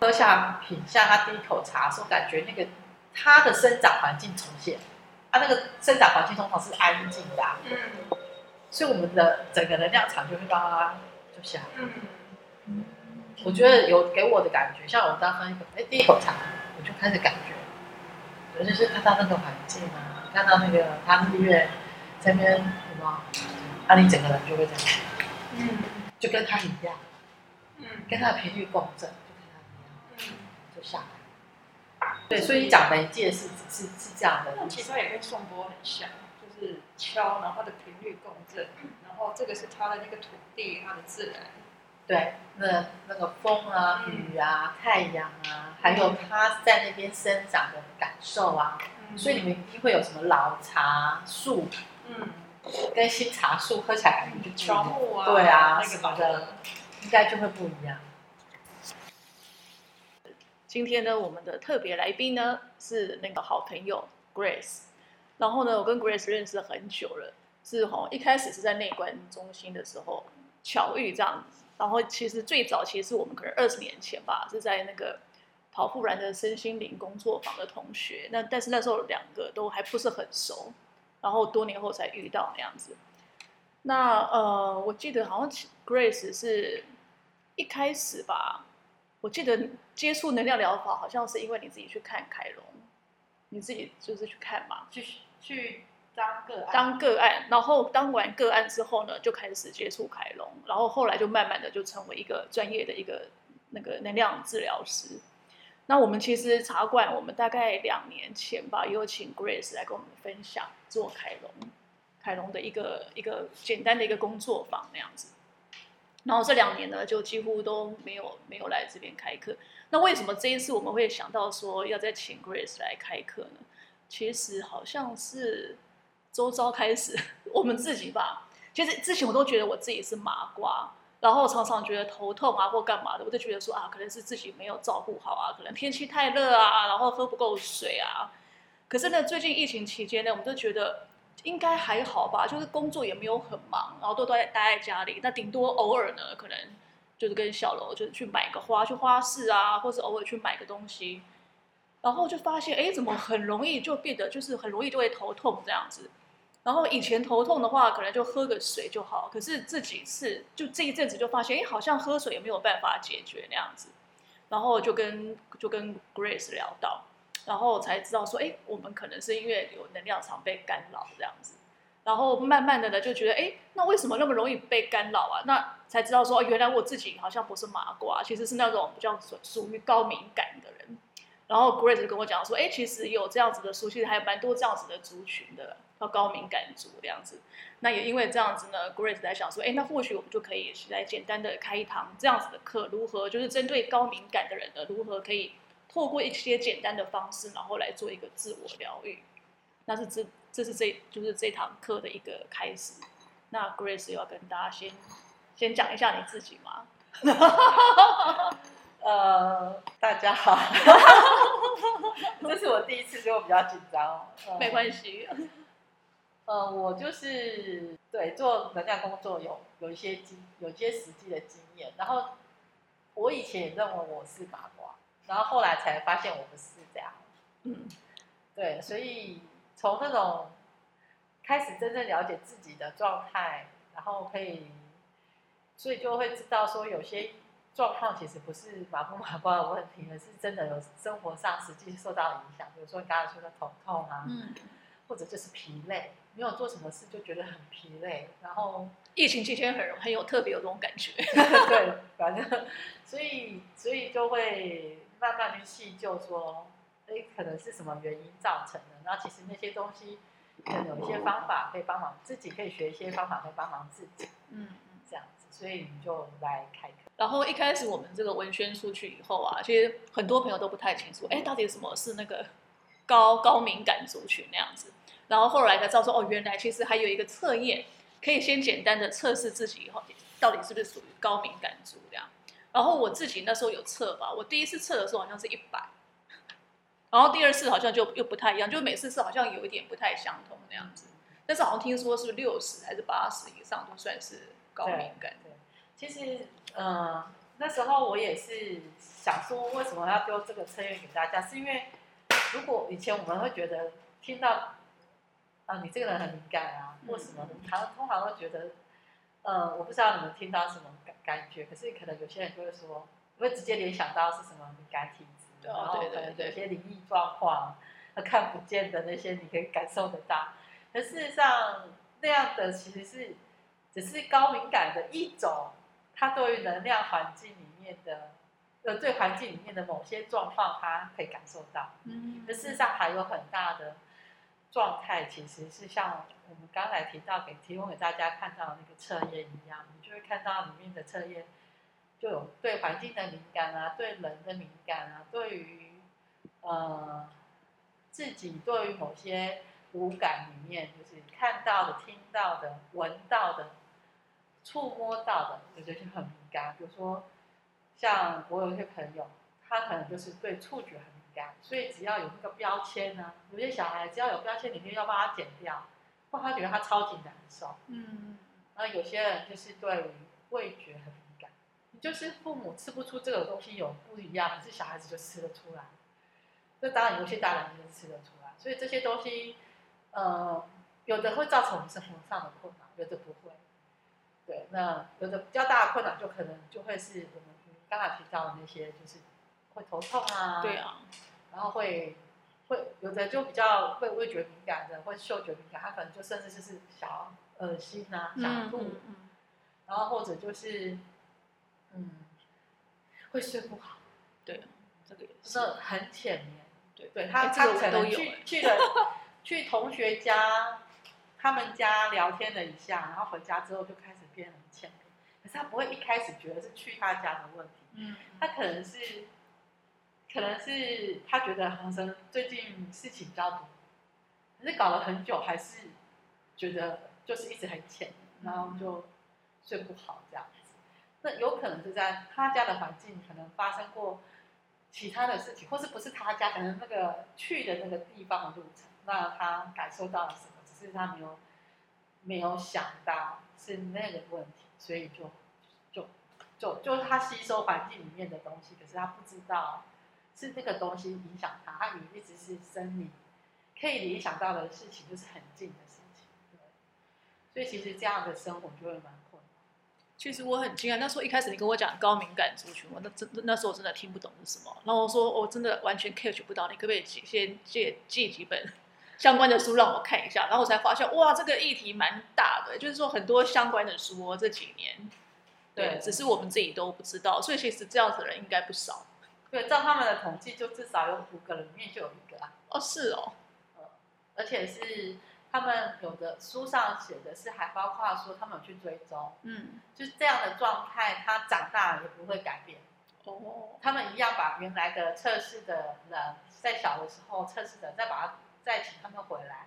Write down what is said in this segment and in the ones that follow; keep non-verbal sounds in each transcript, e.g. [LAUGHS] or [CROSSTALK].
喝下品下他第一口茶的时候，感觉那个他的生长环境重现，啊，那个生长环境通常是安静的、啊，嗯所以我们的整个能量场就会让它就下来。嗯我觉得有给我的感觉，像我当喝一口，哎，第一口茶，我就开始感觉，尤其是看到那个环境啊，看到那个他日月这边什么，啊，你整个人就会这样，嗯。就跟他一样，嗯。跟他的频率共振，就下来。对，所以讲媒介是是是这样的那其实也跟颂钵很像，就是敲，然后它的频率共振，然后这个是它的那个土地，它的自然。对，那那个风啊、嗯雨啊、太阳啊，还有它在那边生长的感受啊，所以你们一定会有什么老茶树嗯，跟新茶树喝起来感觉就不一乔样，木啊，对啊那个吧什么的，应该就会不一样。今天呢，我们的特别来宾呢是那个好朋友 Grace，然后呢，我跟 Grace 认识很久了，是哈一开始是在内观中心的时候巧遇这样子，然后其实最早其实是我们可能二十年前吧，是在那个陶富然的身心灵工作坊的同学，那但是那时候两个都还不是很熟，然后多年后才遇到那样子。那呃，我记得好像 Grace 是一开始吧，我记得接触能量疗法，好像是因为你自己去看凯龙，你自己就是去看嘛，去去当个案当个案，然后当完个案之后呢，就开始接触凯龙，然后后来就慢慢的就成为一个专业的一个那个能量治疗师。那我们其实茶馆，我们大概两年前吧，也有请 Grace 来跟我们分享做凯龙，凯龙的一个一个简单的一个工作坊那样子。然后这两年呢，就几乎都没有没有来这边开课。那为什么这一次我们会想到说要再请 Grace 来开课呢？其实好像是周遭开始，[LAUGHS] 我们自己吧。其实之前我都觉得我自己是麻瓜，然后常常觉得头痛啊或干嘛的，我就觉得说啊，可能是自己没有照顾好啊，可能天气太热啊，然后喝不够水啊。可是呢，最近疫情期间呢，我们都觉得应该还好吧，就是工作也没有很忙，然后都待待在家里，那顶多偶尔呢，可能就是跟小楼就是去买个花，去花市啊，或是偶尔去买个东西，然后就发现，哎，怎么很容易就变得就是很容易就会头痛这样子。然后以前头痛的话，可能就喝个水就好，可是这几次就这一阵子就发现，哎，好像喝水也没有办法解决那样子。然后就跟就跟 Grace 聊到，然后才知道说，哎，我们可能是因为有能量场被干扰这样子。然后慢慢的呢，就觉得，哎，那为什么那么容易被干扰啊？那才知道说，原来我自己好像不是麻瓜，其实是那种比较属属于高敏感的人。然后 Grace 跟我讲说，哎，其实有这样子的书，其实还有蛮多这样子的族群的，叫高敏感族这样子。那也因为这样子呢，Grace 在想说，哎，那或许我们就可以来简单的开一堂这样子的课，如何就是针对高敏感的人呢，如何可以透过一些简单的方式，然后来做一个自我疗愈。那是这这是这就是这堂课的一个开始。那 Grace 要跟大家先先讲一下你自己吗？[LAUGHS] 呃，大家好，[LAUGHS] 这是我第一次，所以我比较紧张哦。呃没关系，呃，我就是对做能量工作有有一些经有一些实际的经验，然后我以前也认为我是麻瓜，然后后来才发现我不是这样。嗯对，所以从那种开始真正了解自己的状态，然后可以，所以就会知道说有些状况其实不是麻不麻瓜的问题，而是真的有生活上实际受到影响。比如说你刚才说的头痛啊，嗯，或者就是疲累，没有做什么事就觉得很疲累，然后疫情期间很很有特别有这种感觉。[LAUGHS] 对，反正所以所以就会慢慢去细究说，哎，可能是什么原因造成的。然后其实那些东西可能有一些方法可以帮忙自己，可以学一些方法可以帮忙自己，嗯。这样子。所以你就来开课。然后一开始我们这个文宣出去以后啊，其实很多朋友都不太清楚，哎，到底什么是那个高高敏感族群那样子。然后后来才知道说，哦，原来其实还有一个测验，可以先简单的测试自己以后到底是不是属于高敏感族这样。然后我自己那时候有测吧，我第一次测的时候好像是一百，[LAUGHS] 然后第二次好像就又不太一样，就每次测好像有一点不太相同那样子。但是好像听说是六十还是八十以上都算是高敏感。对，其实呃，那时候我也是想说，为什么要丢这个测验给大家？是因为如果以前我们会觉得听到啊，你这个人很敏感啊，或什么，常通常会觉得，呃，我不知道你们听到什么感感觉，可是可能有些人就会说，会直接联想到是什么敏感体质，哦然后对对对可能有些灵异状况，那看不见的那些你可以感受得到。可事实上，那样的其实是只是高敏感的一种，它对于能量环境里面的，呃，对环境里面的某些状况，它可以感受到。嗯可事实上还有很大的状态，其实是像我们刚才提到给提供给大家看到那个测验一样，你就会看到里面的测验就有对环境的敏感啊，对人的敏感啊，对于呃自己对于某些五感里面，就是看到的、听到的、闻到的、触摸到的，有些是很敏感。比如说，像我有一些朋友，他可能就是对触觉很感，所以只要有那个标签呢、有些小孩只要有标签，里面要帮他剪掉，不然他觉得他超级难受。嗯那有些人就是对于味觉很敏感，就是父母吃不出这个东西有不一样，可是小孩子就吃得出来。那当然有些大人就是吃得出来，所以这些东西，呃，有的会造成我们生活上的困扰，有的不会。对，那有的比较大的困扰就可能就会是我们刚才提到的那些，就是会头痛啊，对啊，然后会会有的就比较会味觉敏感的，会嗅觉敏感，他可能就甚至就是小恶心啊、想吐，嗯嗯然后或者就是嗯会睡不好，对啊，这个也是。很浅眠。对。对他，哎他可能去去了去同学家，他们家聊天了一下，然后回家之后就开始变很浅眠。可是他不会一开始觉得是去他家的问题，嗯。他可能是，可能是他觉得好像最近事情比较多，可是搞了很久还是觉得就是一直很浅，然后就睡不好这样子。那有可能是在他家的环境可能发生过其他的事情，或是不是他家，可能那个去的那个地方的路程，那他感受到了什么，只是他没有没有想到是那个问题，所以就就就就是他吸收环境里面的东西，可是他不知道是那个东西影响他，他以为一直是生理可以联想到的事情，就是很近的事情，对。所以其实这样的生活就会蛮困难。其实我很惊讶，那时候一开始你跟我讲高敏感族群，我那真那时候真的听不懂是什么。然后我说我真的完全 catch 不到，你可不可以先借借几本相关的书让我看一下？然后我才发现，哇，这个议题蛮大的，就是说很多相关的书、哦、这几年，对，对只是我们自己都不知道，所以其实这样子的人应该不少。对，照他们的统计，就至少有五个人里面就有一个啊，哦，是哦，而且是他们有的书上写的是还包括说他们有去追踪，嗯，就是这样的状态，他长大了也不会改变。哦，他们一样把原来的测试的人在小的时候测试的，再把他再请他们回来，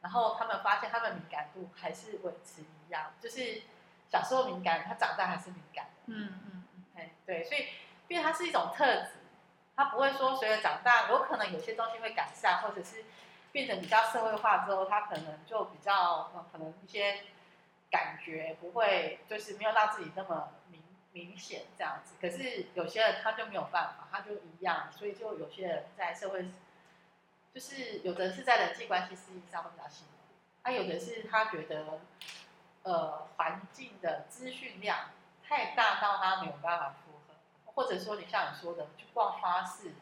然后他们发现他们敏感度还是维持一样，就是小时候敏感，他长大还是敏感。嗯嗯嗯，哎，对，所以因为它是一种特质，它不会说随着长大，有可能有些东西会改善，或者是变成比较社会化之后，他可能就比较呃，可能一些感觉不会，就是没有让自己那么明明显这样子。可是有些人他就没有办法，他就一样，所以就有些人在社会，就是有的是在人际关系适应上会比较辛苦，他有的是他觉得，呃，环境的资讯量太大到他没有办法，或者说你像你说的去逛花市，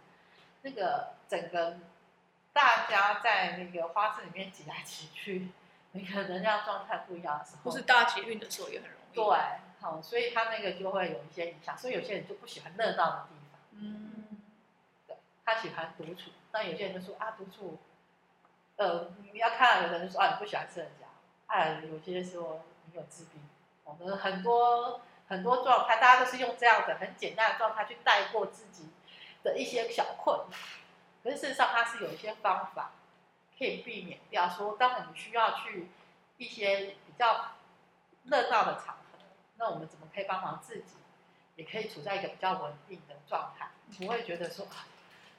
那个整个大家在那个花市里面挤来挤去，[LAUGHS] 每个能量状态不一样的时候，或是搭捷运的时候也很容易。对，好、所以他那个就会有一些影响，所以有些人就不喜欢热闹的地方，嗯，他喜欢独处，那有些人就说啊独处，呃，你要看有的人就说啊你不喜欢社交，哎，有些说你有自闭，我们很多很多状态，大家都是用这样的很简单的状态去带过自己的一些小困难，可是事实上它是有一些方法可以避免掉，说当我们需要去一些比较热闹的场合，那我们怎么可以帮忙自己，也可以处在一个比较稳定的状态，不会觉得说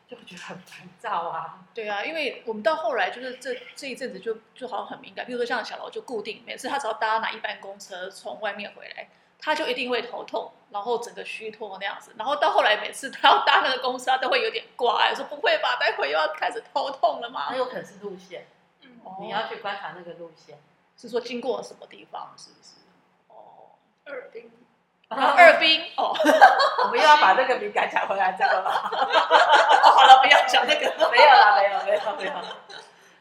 就会觉得很烦躁啊，对啊，因为我们到后来就是这这一阵子就就好像很敏感，比如说像小楼就固定每次他只要搭哪一班公车从外面回来，他就一定会头痛，然后整个虚脱那样子。然后到后来每次他要搭那个公司，他都会有点挂，说不会吧，待会又要开始头痛了吗那？有可能是路线，你要去观察那个路线。是说经过什么地方，是不是？哦，二兵，[LAUGHS] 二兵哦，我们又要把那个敏感讲回来，这个吗？好了，不要讲那个。[LAUGHS] 没有啦，没有，没有，没有。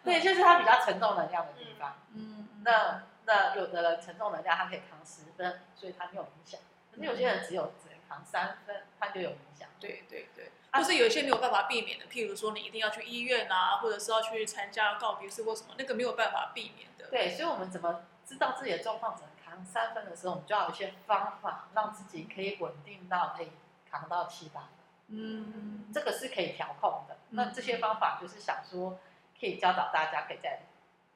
对，就是他比较沉重能量的地方。嗯，那那有的人承重能量他可以扛十分，所以他没有影响。可是有些人只有只能扛三分，他就有影响。对对对，或是有一些没有办法避免的，譬如说你一定要去医院啊，或者是要去参加告别式或什么，那个没有办法避免的。对，所以我们怎么知道自己的状况只能扛三分的时候，我们就要有一些方法，让自己可以稳定到可以扛到七八分。嗯，这个是可以调控的。那这些方法就是想说，可以教导大家，可以在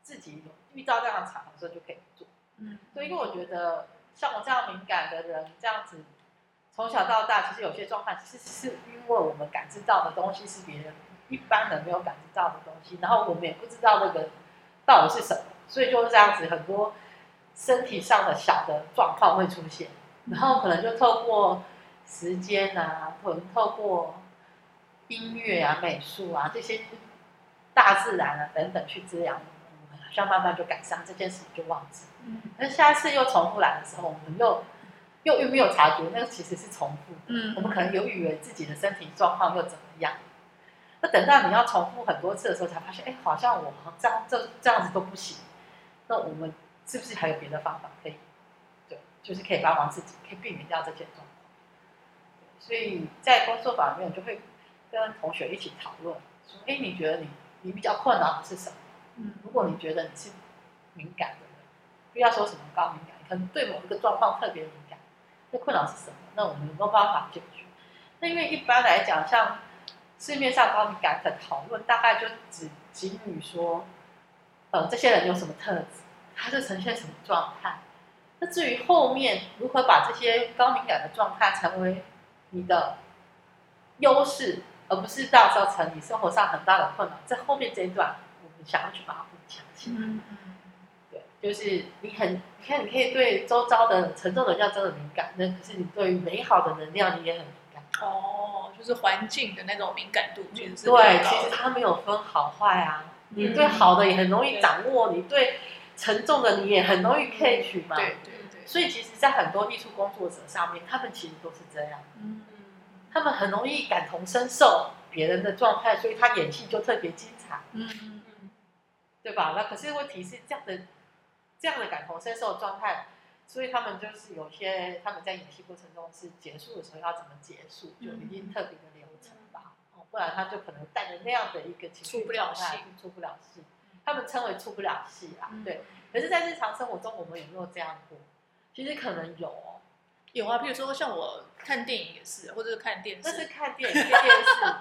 自己有遇到这样的场合的时候就可以做。嗯，所以，因为我觉得像我这样敏感的人，这样子从小到大，其实有些状况其实是因为我们感知到的东西是别人一般人没有感知到的东西，然后我们也不知道那个到底是什么，所以就是这样子，很多身体上的小的状况会出现，然后可能就透过时间啊，可能透过音乐啊、美术啊这些大自然啊等等去滋养像慢慢就改善这件事情就忘记。嗯那下一次又重复来的时候，我们又又又没有察觉，那个其实是重复。嗯我们可能有以为自己的身体状况又怎么样，那等到你要重复很多次的时候，才发现，哎，好像我好像这样这这样子都不行。那我们是不是还有别的方法可以？对，就是可以帮忙自己，可以避免掉这些状况。对所以在工作坊里面，我就会跟同学一起讨论，说，哎，你觉得你你比较困扰的是什么？嗯如果你觉得你是敏感的人，不要说什么高敏感，可能对某一个状况特别敏感，那困扰是什么？那我们有没有办法解决？那因为一般来讲，像市面上高敏感的讨论，大概就只仅于说，呃，这些人有什么特质，他是呈现什么状态。那至于后面如何把这些高敏感的状态成为你的优势，而不是造成你生活上很大的困扰，在后面这一段，想要去把它补强起来。嗯对，就是你很，你看，你可以对周遭的沉重能量真的敏感，那可是你对于美好的能量你也很敏感。哦，就是环境的那种敏感度其实是对，其实它没有分好坏啊。你嗯对好的也很容易掌握，你对沉重的你也很容易 catch 嘛。对对对，所以其实，在很多艺术工作者上面，他们其实都是这样，嗯他们很容易感同身受别人的状态，所以他演戏就特别精彩。嗯嗯嗯对吧？那可是问题是这样的，这样的感同身受的状态，所以他们就是有些他们在演戏过程中是结束的时候要怎么结束，就一定特别的流程吧，哦，不然他就可能带着那样的一个情绪出不了戏出不了戏，他们称为出不了戏啊，嗯对。可是，在日常生活中，我们有没有这样过？其实可能有哦，有啊，譬如说像我看电影也是，或者是看电那是视，看电影、看电视。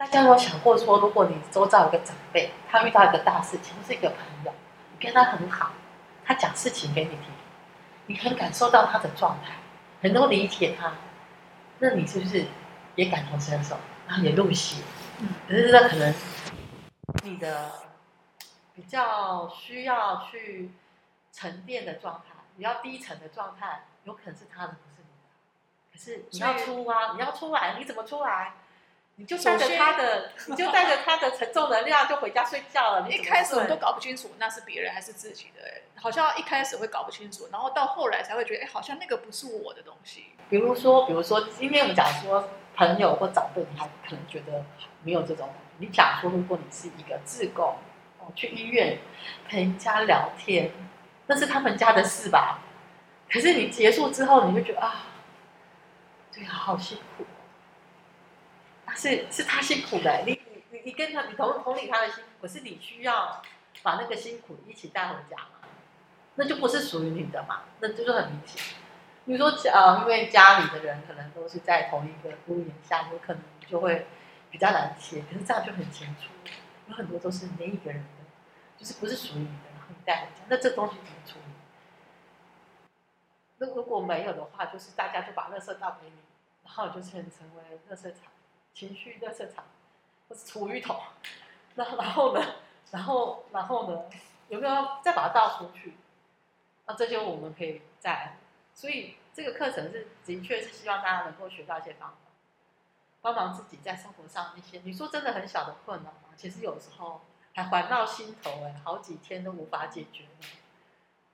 大家有没有想过说，如果你周遭有个长辈，他遇到一个大事情，或是一个朋友，你跟他很好，他讲事情给你听，你很感受到他的状态，很能够理解他，那你是不是也感同身受，然后也入戏？嗯可是那可能你的比较需要去沉淀的状态，比较低沉的状态，有可能是他的，不是你的。可是你要出啊，你要出来，你怎么出来？你就带着他的，你就带着他的沉重能量就回家睡觉了。你一开始都搞不清楚那是别人还是自己的，哎好像一开始会搞不清楚，然后到后来才会觉得，哎，好像那个不是我的东西。比如说，比如说，今天我们讲说朋友或长辈，你还可能觉得没有这种。你讲说，如果你是一个自贡，哦，去医院陪人家聊天，那是他们家的事吧？可是你结束之后，你会觉得啊，对啊，好辛苦是是他辛苦的，你你你跟他，你同同理他的辛苦，可是你需要把那个辛苦一起带回家嘛？那就不是属于你的嘛？那就是很明显。比如说，呃，因为家里的人可能都是在同一个屋檐下，有可能就会比较难切。可是这样就很清楚，有很多都是那一个人的，就是不是属于你的，然后你带回家，那这东西怎么处理？那如果没有的话，就是大家就把垃圾倒给你，然后就成成为垃圾场、情绪垃圾场或是厨余桶。[LAUGHS] 那然后呢？然后然后呢？有没有再把它倒出去？那这些我们可以再，所以这个课程是的确是希望大家能够学到一些方法，帮忙自己在生活上一些你说真的很小的困难嘛，其实有时候还环绕心头哎，好几天都无法解决。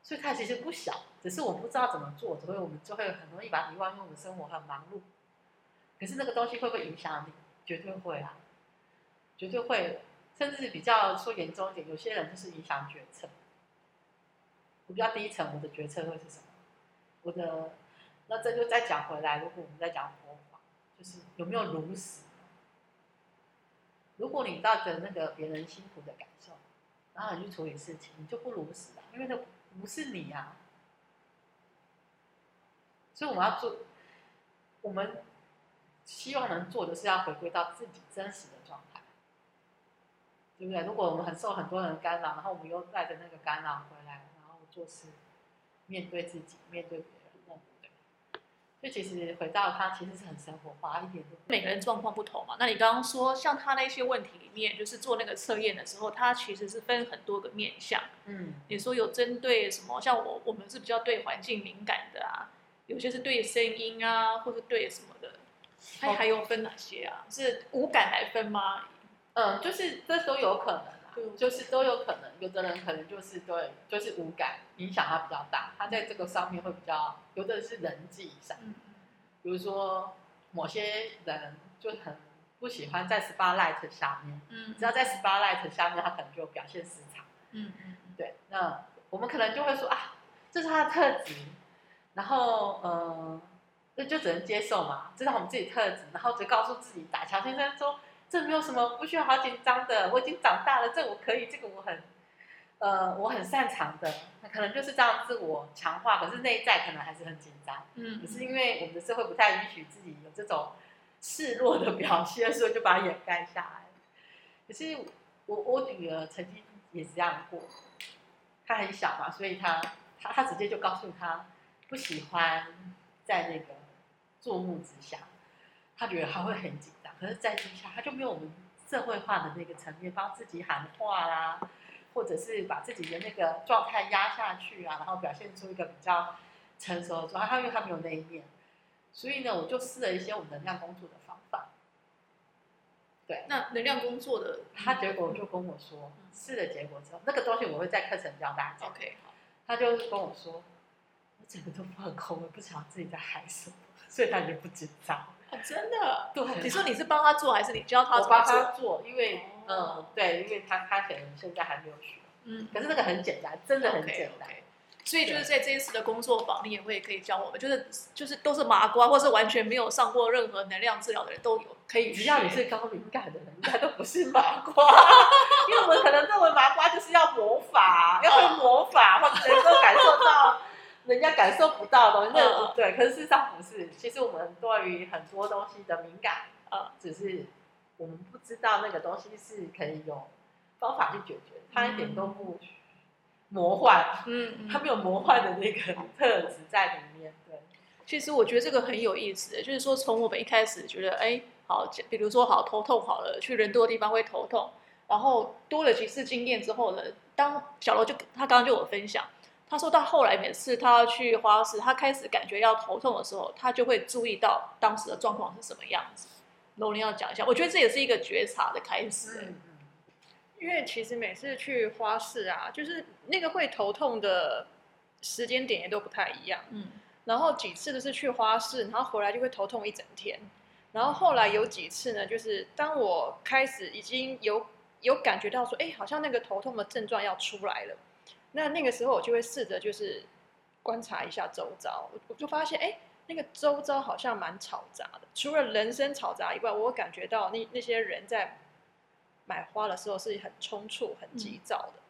所以它其实不小，只是我不知道怎么做，所以我们就会很容易把遗忘，因为我们生活很忙碌。可是那个东西会不会影响你？绝对会啊，绝对会，甚至比较说严重一点，有些人就是影响决策。我比较低层，我的决策会是什么？我的，那这就再讲回来，如果我们在讲佛法，就是有没有如实？如果你带着那个别人辛苦的感受，然后你去处理事情，你就不如实了，因为那不是你呀。所以我们要做，我们希望能做的是要回归到自己真实的状态，对不对？如果我们很受很多人干扰，然后我们又带着那个干扰回来。然后做事，面对自己，面对别人，那对。所以其实回到他，其实是很生活化一点的。每个人状况不同嘛。那你刚刚说，像他那些问题里面，就是做那个测验的时候，他其实是分很多个面向。嗯。你说有针对什么？像我，我们是比较对环境敏感的啊，有些是对声音啊，或者对什么的。还还有分哪些啊？是五感来分吗？嗯，就是这都有可能。就是都有可能，有的人可能就是对，就是五感影响他比较大，他在这个上面会比较，有的是人际上，嗯比如说某些人就很不喜欢在 spotlight 下面，嗯，只要在 spotlight 下面，他可能就表现失常，嗯嗯，对，那我们可能就会说啊，这是他的特质，然后呃，那就只能接受嘛，这是我们自己特质，然后只告诉自己打乔先生说。这没有什么不需要好紧张的，我已经长大了，这我可以，这个我很，呃，我很擅长的，可能就是这样自我强化，可是内在可能还是很紧张，嗯，可是因为我们的社会不太允许自己有这种示弱的表现，所以就把它掩盖下来。可是我我女儿曾经也是这样过，她很小嘛，所以她她她直接就告诉她不喜欢在那个注目之下，他觉得他会很紧张。可是，在之下，他就没有我们社会化的那个层面，帮自己喊话啦，或者是把自己的那个状态压下去啊，然后表现出一个比较成熟的状态。他因为他没有那一面，所以呢，我就试了一些我们能量工作的方法。对，那能量工作的，他结果就跟我说，试了结果之后，那个东西我会在课程教大家。OK，好。他就跟我说，我整个都放空了，不晓得自己在喊什么，所以他就不紧张。真的，对。你说你是帮他做，还是你教他？我帮他做，因为嗯，对，因为他他可能现在还没有学，嗯。可是那个很简单，真的很简单。所以就是在这一次的工作坊，你也会可以教我们，就是就是都是麻瓜，或是完全没有上过任何能量治疗的人都有可以。只要你是高敏感的人，应该都不是麻 [LAUGHS] 瓜，因为我们可能认为麻瓜就是要魔法，要会魔法，或者能够感受到。人家感受不到的东西，那不对。可是事实上不是。其实我们对于很多东西的敏感，呃，只是我们不知道那个东西是可以有方法去解决。它一点都不魔幻，嗯，它没有魔幻的那个特质在里面。对，其实我觉得这个很有意思，就是说从我们一开始觉得，哎，好，比如说好头痛好了，去人多的地方会头痛，然后多了几次经验之后呢，当小罗就他刚刚就有分享。他说到后来，每次他要去花市，他开始感觉要头痛的时候，他就会注意到当时的状况是什么样子。罗琳要讲一下，我觉得这也是一个觉察的开始。因为其实每次去花市啊，就是那个会头痛的时间点也都不太一样。嗯。然后几次都是去花市，然后回来就会头痛一整天。然后后来有几次呢，就是当我开始已经有有感觉到说，哎，好像那个头痛的症状要出来了。那那个时候我就会试着就是观察一下周遭，我我就发现哎，那个周遭好像蛮嘈杂的。除了人声嘈杂以外，我感觉到那那些人在买花的时候是很冲促、很急躁的。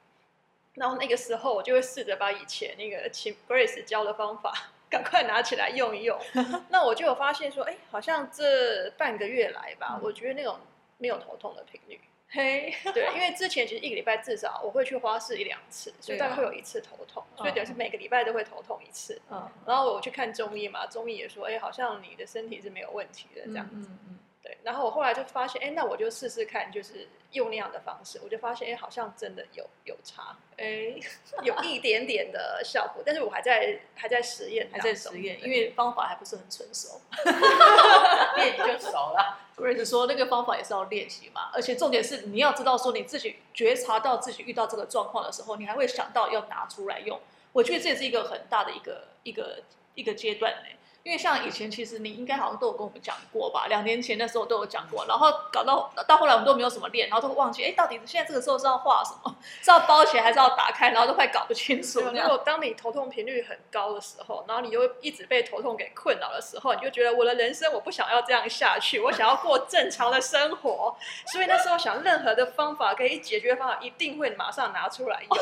然后那个时候我就会试着把以前那个请 Grace 教的方法赶快拿起来用一用。[LAUGHS] 那我就有发现说，哎，好像这半个月来吧，我觉得那种没有头痛的频率。嘿，[LAUGHS] 对，因为之前其实一个礼拜至少我会去花市一两次，所以大概会有一次头痛，所以等于是每个礼拜都会头痛一次。嗯，然后我去看中医嘛，中医也说，哎，好像你的身体是没有问题的这样子。嗯嗯。对，然后我后来就发现，哎，那我就试试看，就是用那样的方式，我就发现，哎，好像真的有有差，哎，有一点点的效果，但是我还在还在实验，还在实验，因为方法还不是很成熟，[LAUGHS] 练就熟了。Grace 说，那个方法也是要练习嘛，而且重点是你要知道，说你自己觉察到自己遇到这个状况的时候，你还会想到要拿出来用。我觉得这也是一个很大的一个一个一个阶段呢。因为像以前，其实你应该好像都有跟我们讲过吧？两年前的时候都有讲过，然后搞到到后来我们都没有什么练，然后都忘记，哎，到底现在这个时候是要画什么？[LAUGHS] 是要包起来还是要打开？然后都快搞不清楚。如果当你头痛频率很高的时候，然后你又一直被头痛给困扰的时候，你就觉得我的人生我不想要这样下去，我想要过正常的生活。所以那时候想任何的方法可以解决方法，一定会马上拿出来用。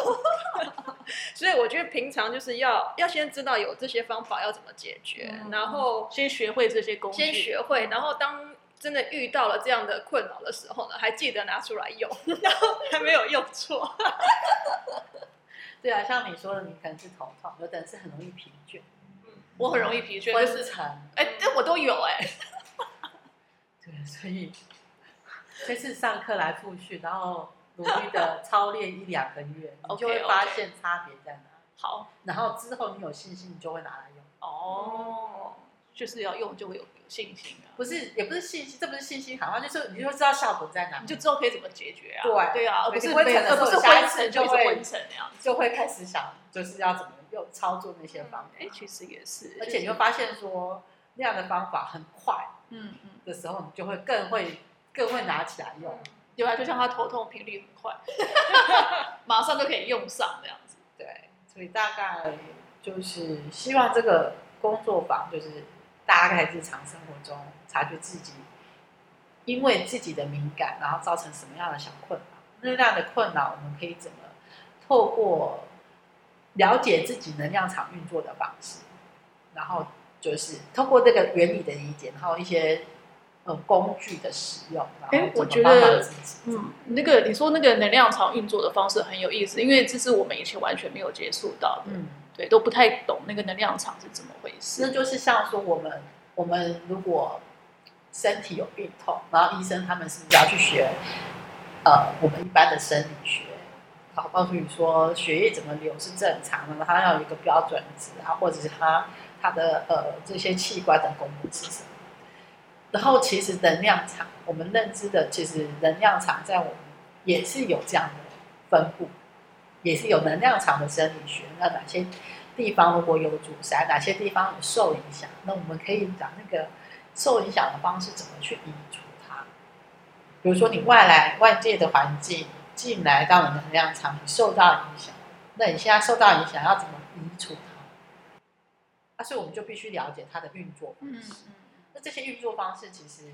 [LAUGHS] 所以我觉得平常就是要要先知道有这些方法要怎么解决，然后先学会这些工具，先学会，然后当真的遇到了这样的困扰的时候呢，还记得拿出来用，[LAUGHS] 然后还没有用错。对啊，像你说的，你可能是头痛，有的人是很容易疲倦。嗯，我很容易疲倦，昏是沉。哎，这我都有哎。[LAUGHS] 对，所以这次上课来复训，然后。努力的操练一两个月，你就会发现差别在哪。好，然后之后你有信心，你就会拿来用。哦，就是要用就会有有信心啊。不是，也不是信心，这不是信心好像就是你就知道效果在哪，你就知道可以怎么解决啊。对对啊，而不是灰尘，而，不是灰尘就会昏沉那样，就会开始想就是要怎么用操作那些方法。哎，其实也是，而且你会发现说那样的方法很快，嗯嗯的时候，你就会更会更会拿起来用。对啊，就像他头痛频率很快，[LAUGHS] 马上就可以用上这样子。对，所以大概就是希望这个工作坊，就是大家在日常生活中察觉自己因为自己的敏感，然后造成什么样的小困扰。那样的困扰，我们可以怎么透过了解自己能量场运作的方式，然后就是透过这个原理的理解，然后一些。呃，工具的使用，哎，我觉得，嗯，那个你说那个能量场运作的方式很有意思，因为这是我们以前完全没有接触到的，嗯，对，都不太懂那个能量场是怎么回事。那就是像说，我们我们如果身体有病痛，然后医生他们是不是要去学，呃，我们一般的生理学，好，告诉你说血液怎么流是正常的，它要有一个标准值啊，或者是它它的呃这些器官的功能是什么？然后其实能量场，我们认知的其实能量场在我们也是有这样的分布，也是有能量场的生理学。那哪些地方如果有阻塞，哪些地方有受影响，那我们可以讲那个受影响的方式怎么去移除它。比如说你外来外界的环境进来到你能量场，你受到影响，那你现在受到影响要怎么移除它？啊，所以我们就必须了解它的运作方式。那这些运作方式其实，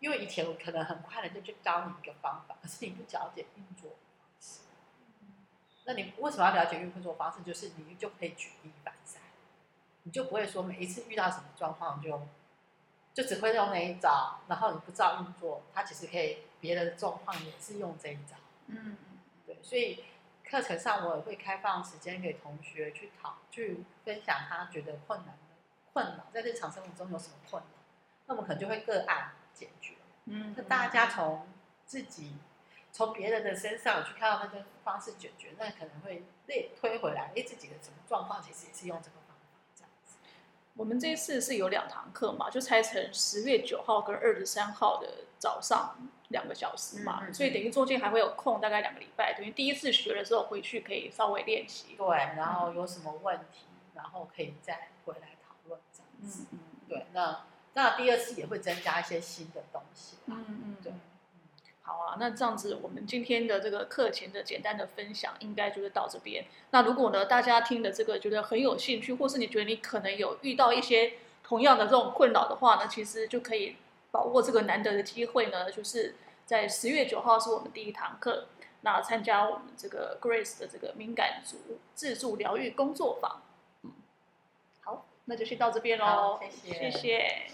因为以前我可能很快的就去教你一个方法，可是你不了解运作方式。那你为什么要了解运作方式？就是你就可以举一反三，你就不会说每一次遇到什么状况就就只会用那一招，然后你不知道运作，它其实可以别的状况也是用这一招。嗯，对，所以课程上我也会开放时间给同学去讨去分享他觉得困难的困扰，在日常生活中有什么困难。那我们可能就会个案解决，嗯，那大家从自己从别人的身上去看到那个方式解决，那可能会内推回来，哎，自己的什么状况其实也是用这个方法这样子。我们这一次是有两堂课嘛，就拆成十月九号跟二十三号的早上两个小时嘛，所以等于中间还会有空大概两个礼拜，等于第一次学的时候回去可以稍微练习，对，然后有什么问题，然后可以再回来讨论这样子，嗯嗯，对，那。那第二次也会增加一些新的东西。嗯嗯，对，好啊，那这样子，我们今天的这个课前的简单的分享，应该就是到这边。那如果呢，大家听的这个觉得很有兴趣，或是你觉得你可能有遇到一些同样的这种困扰的话呢，其实就可以把握这个难得的机会呢，就是在十月九号是我们第一堂课，那参加我们这个 Grace 的这个敏感族自助疗愈工作坊。好那就先到这边喽，谢谢。